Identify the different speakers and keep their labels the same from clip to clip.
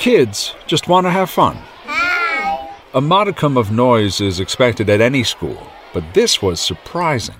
Speaker 1: Kids just want to have fun. A modicum of noise is expected at any school, but this was surprising.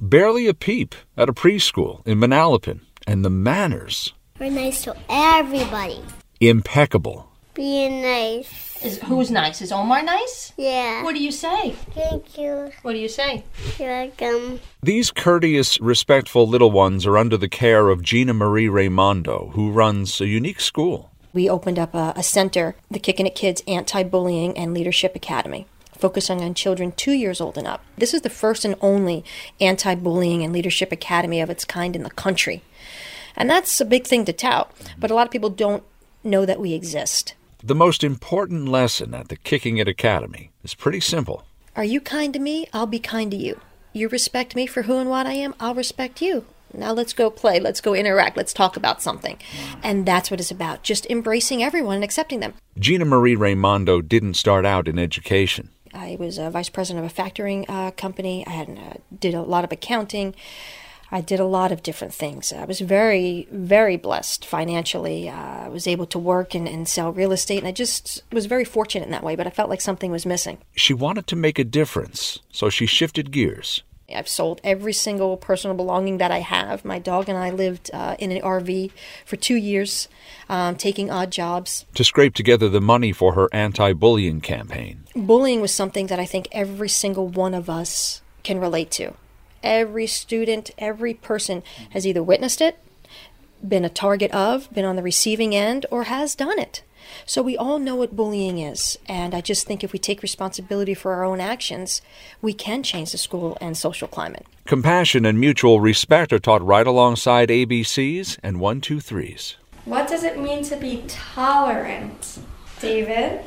Speaker 1: Barely a peep at a preschool in Manalapan, and the manners
Speaker 2: We're nice to everybody.
Speaker 1: impeccable.
Speaker 2: Being nice.
Speaker 3: Is who's nice? Is Omar nice?
Speaker 2: Yeah.
Speaker 3: What do you say?
Speaker 2: Thank you.
Speaker 3: What do you say?
Speaker 2: You're welcome.
Speaker 1: These courteous, respectful little ones are under the care of Gina Marie Raimondo, who runs a unique school.
Speaker 3: We opened up a, a center, the Kicking It Kids Anti-Bullying and Leadership Academy, focusing on children two years old and up. This is the first and only anti-bullying and leadership academy of its kind in the country. And that's a big thing to tout, but a lot of people don't know that we exist.
Speaker 1: The most important lesson at the Kicking It Academy is pretty simple.
Speaker 3: Are you kind to me? I'll be kind to you. You respect me for who and what I am, I'll respect you. Now let's go play, let's go interact, let's talk about something. And that's what it's about just embracing everyone and accepting them.
Speaker 1: Gina Marie Raimondo didn't start out in education.
Speaker 3: I was a vice president of a factoring uh, company. I had uh, did a lot of accounting. I did a lot of different things. I was very, very blessed financially. Uh, I was able to work and, and sell real estate, and I just was very fortunate in that way. But I felt like something was missing.
Speaker 1: She wanted to make a difference, so she shifted gears.
Speaker 3: I've sold every single personal belonging that I have. My dog and I lived uh, in an RV for two years, um, taking odd jobs.
Speaker 1: to scrape together the money for her anti bullying campaign.
Speaker 3: Bullying was something that I think every single one of us can relate to. Every student, every person has either witnessed it, been a target of, been on the receiving end, or has done it. So we all know what bullying is. And I just think if we take responsibility for our own actions, we can change the school and social climate.
Speaker 1: Compassion and mutual respect are taught right alongside ABCs and 123s.
Speaker 4: What does it mean to be tolerant? David?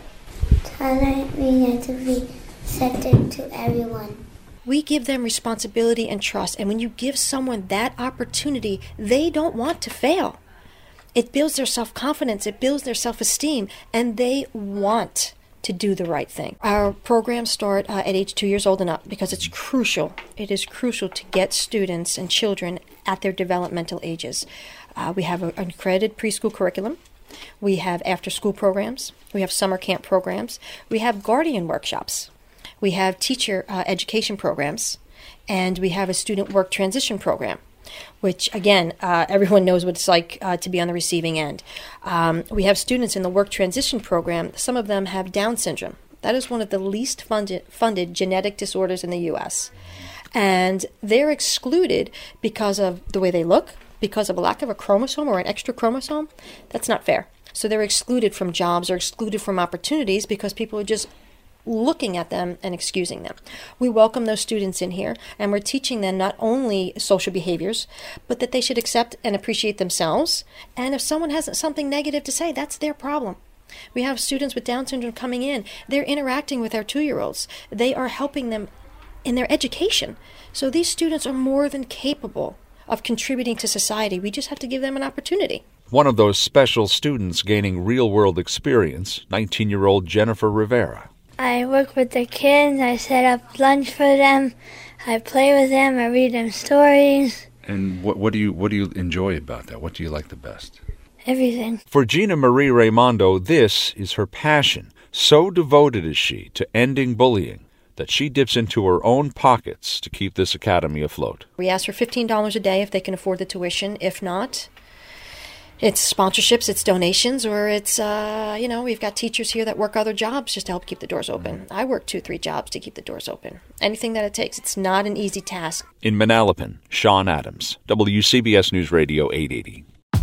Speaker 2: Tolerant means to be accepted to everyone.
Speaker 3: We give them responsibility and trust. And when you give someone that opportunity, they don't want to fail. It builds their self confidence, it builds their self esteem, and they want to do the right thing. Our programs start uh, at age two years old and up because it's crucial. It is crucial to get students and children at their developmental ages. Uh, we have an accredited preschool curriculum. We have after school programs. We have summer camp programs. We have guardian workshops. We have teacher uh, education programs. And we have a student work transition program which again, uh, everyone knows what it's like uh, to be on the receiving end. Um, we have students in the work transition program. Some of them have Down syndrome. That is one of the least funded, funded genetic disorders in the U.S. And they're excluded because of the way they look, because of a lack of a chromosome or an extra chromosome. That's not fair. So they're excluded from jobs or excluded from opportunities because people are just looking at them and excusing them. We welcome those students in here and we're teaching them not only social behaviors, but that they should accept and appreciate themselves. And if someone has something negative to say, that's their problem. We have students with Down syndrome coming in. They're interacting with our two year olds. They are helping them in their education. So these students are more than capable of contributing to society. We just have to give them an opportunity.
Speaker 1: One of those special students gaining real world experience, 19 year old Jennifer Rivera.
Speaker 4: I work with the kids, I set up lunch for them, I play with them, I read them stories,
Speaker 5: And what, what do you what do you enjoy about that? What do you like the best?
Speaker 4: everything.
Speaker 1: For Gina Marie Raimondo, this is her passion. So devoted is she to ending bullying that she dips into her own pockets to keep this academy afloat.
Speaker 3: We ask for $15 a day if they can afford the tuition. If not, it's sponsorships, it's donations, or it's, uh, you know, we've got teachers here that work other jobs just to help keep the doors open. I work two, three jobs to keep the doors open. Anything that it takes. It's not an easy task.
Speaker 1: In Manalapan, Sean Adams, WCBS News Radio 880.